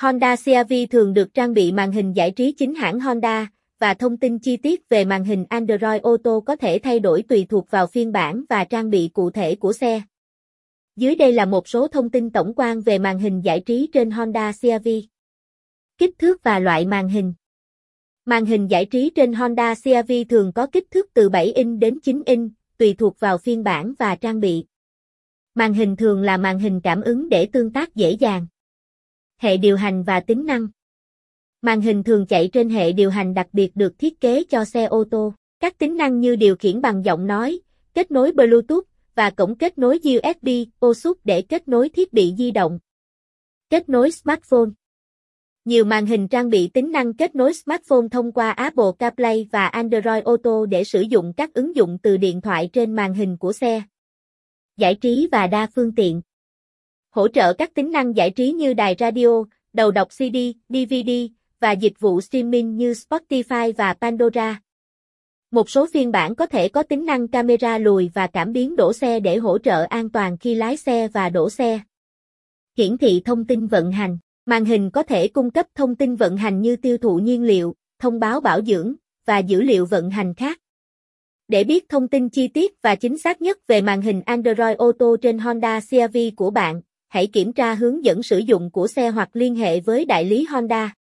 Honda CR-V thường được trang bị màn hình giải trí chính hãng Honda, và thông tin chi tiết về màn hình Android Auto có thể thay đổi tùy thuộc vào phiên bản và trang bị cụ thể của xe. Dưới đây là một số thông tin tổng quan về màn hình giải trí trên Honda CR-V. Kích thước và loại màn hình Màn hình giải trí trên Honda CR-V thường có kích thước từ 7 inch đến 9 inch, tùy thuộc vào phiên bản và trang bị. Màn hình thường là màn hình cảm ứng để tương tác dễ dàng. Hệ điều hành và tính năng Màn hình thường chạy trên hệ điều hành đặc biệt được thiết kế cho xe ô tô. Các tính năng như điều khiển bằng giọng nói, kết nối Bluetooth và cổng kết nối USB, OSUP để kết nối thiết bị di động. Kết nối smartphone Nhiều màn hình trang bị tính năng kết nối smartphone thông qua Apple CarPlay và Android Auto để sử dụng các ứng dụng từ điện thoại trên màn hình của xe. Giải trí và đa phương tiện Hỗ trợ các tính năng giải trí như đài radio, đầu đọc CD, DVD, và dịch vụ streaming như Spotify và Pandora. Một số phiên bản có thể có tính năng camera lùi và cảm biến đổ xe để hỗ trợ an toàn khi lái xe và đổ xe. Hiển thị thông tin vận hành. Màn hình có thể cung cấp thông tin vận hành như tiêu thụ nhiên liệu, thông báo bảo dưỡng và dữ liệu vận hành khác. Để biết thông tin chi tiết và chính xác nhất về màn hình Android Auto trên Honda CR-V của bạn, hãy kiểm tra hướng dẫn sử dụng của xe hoặc liên hệ với đại lý Honda.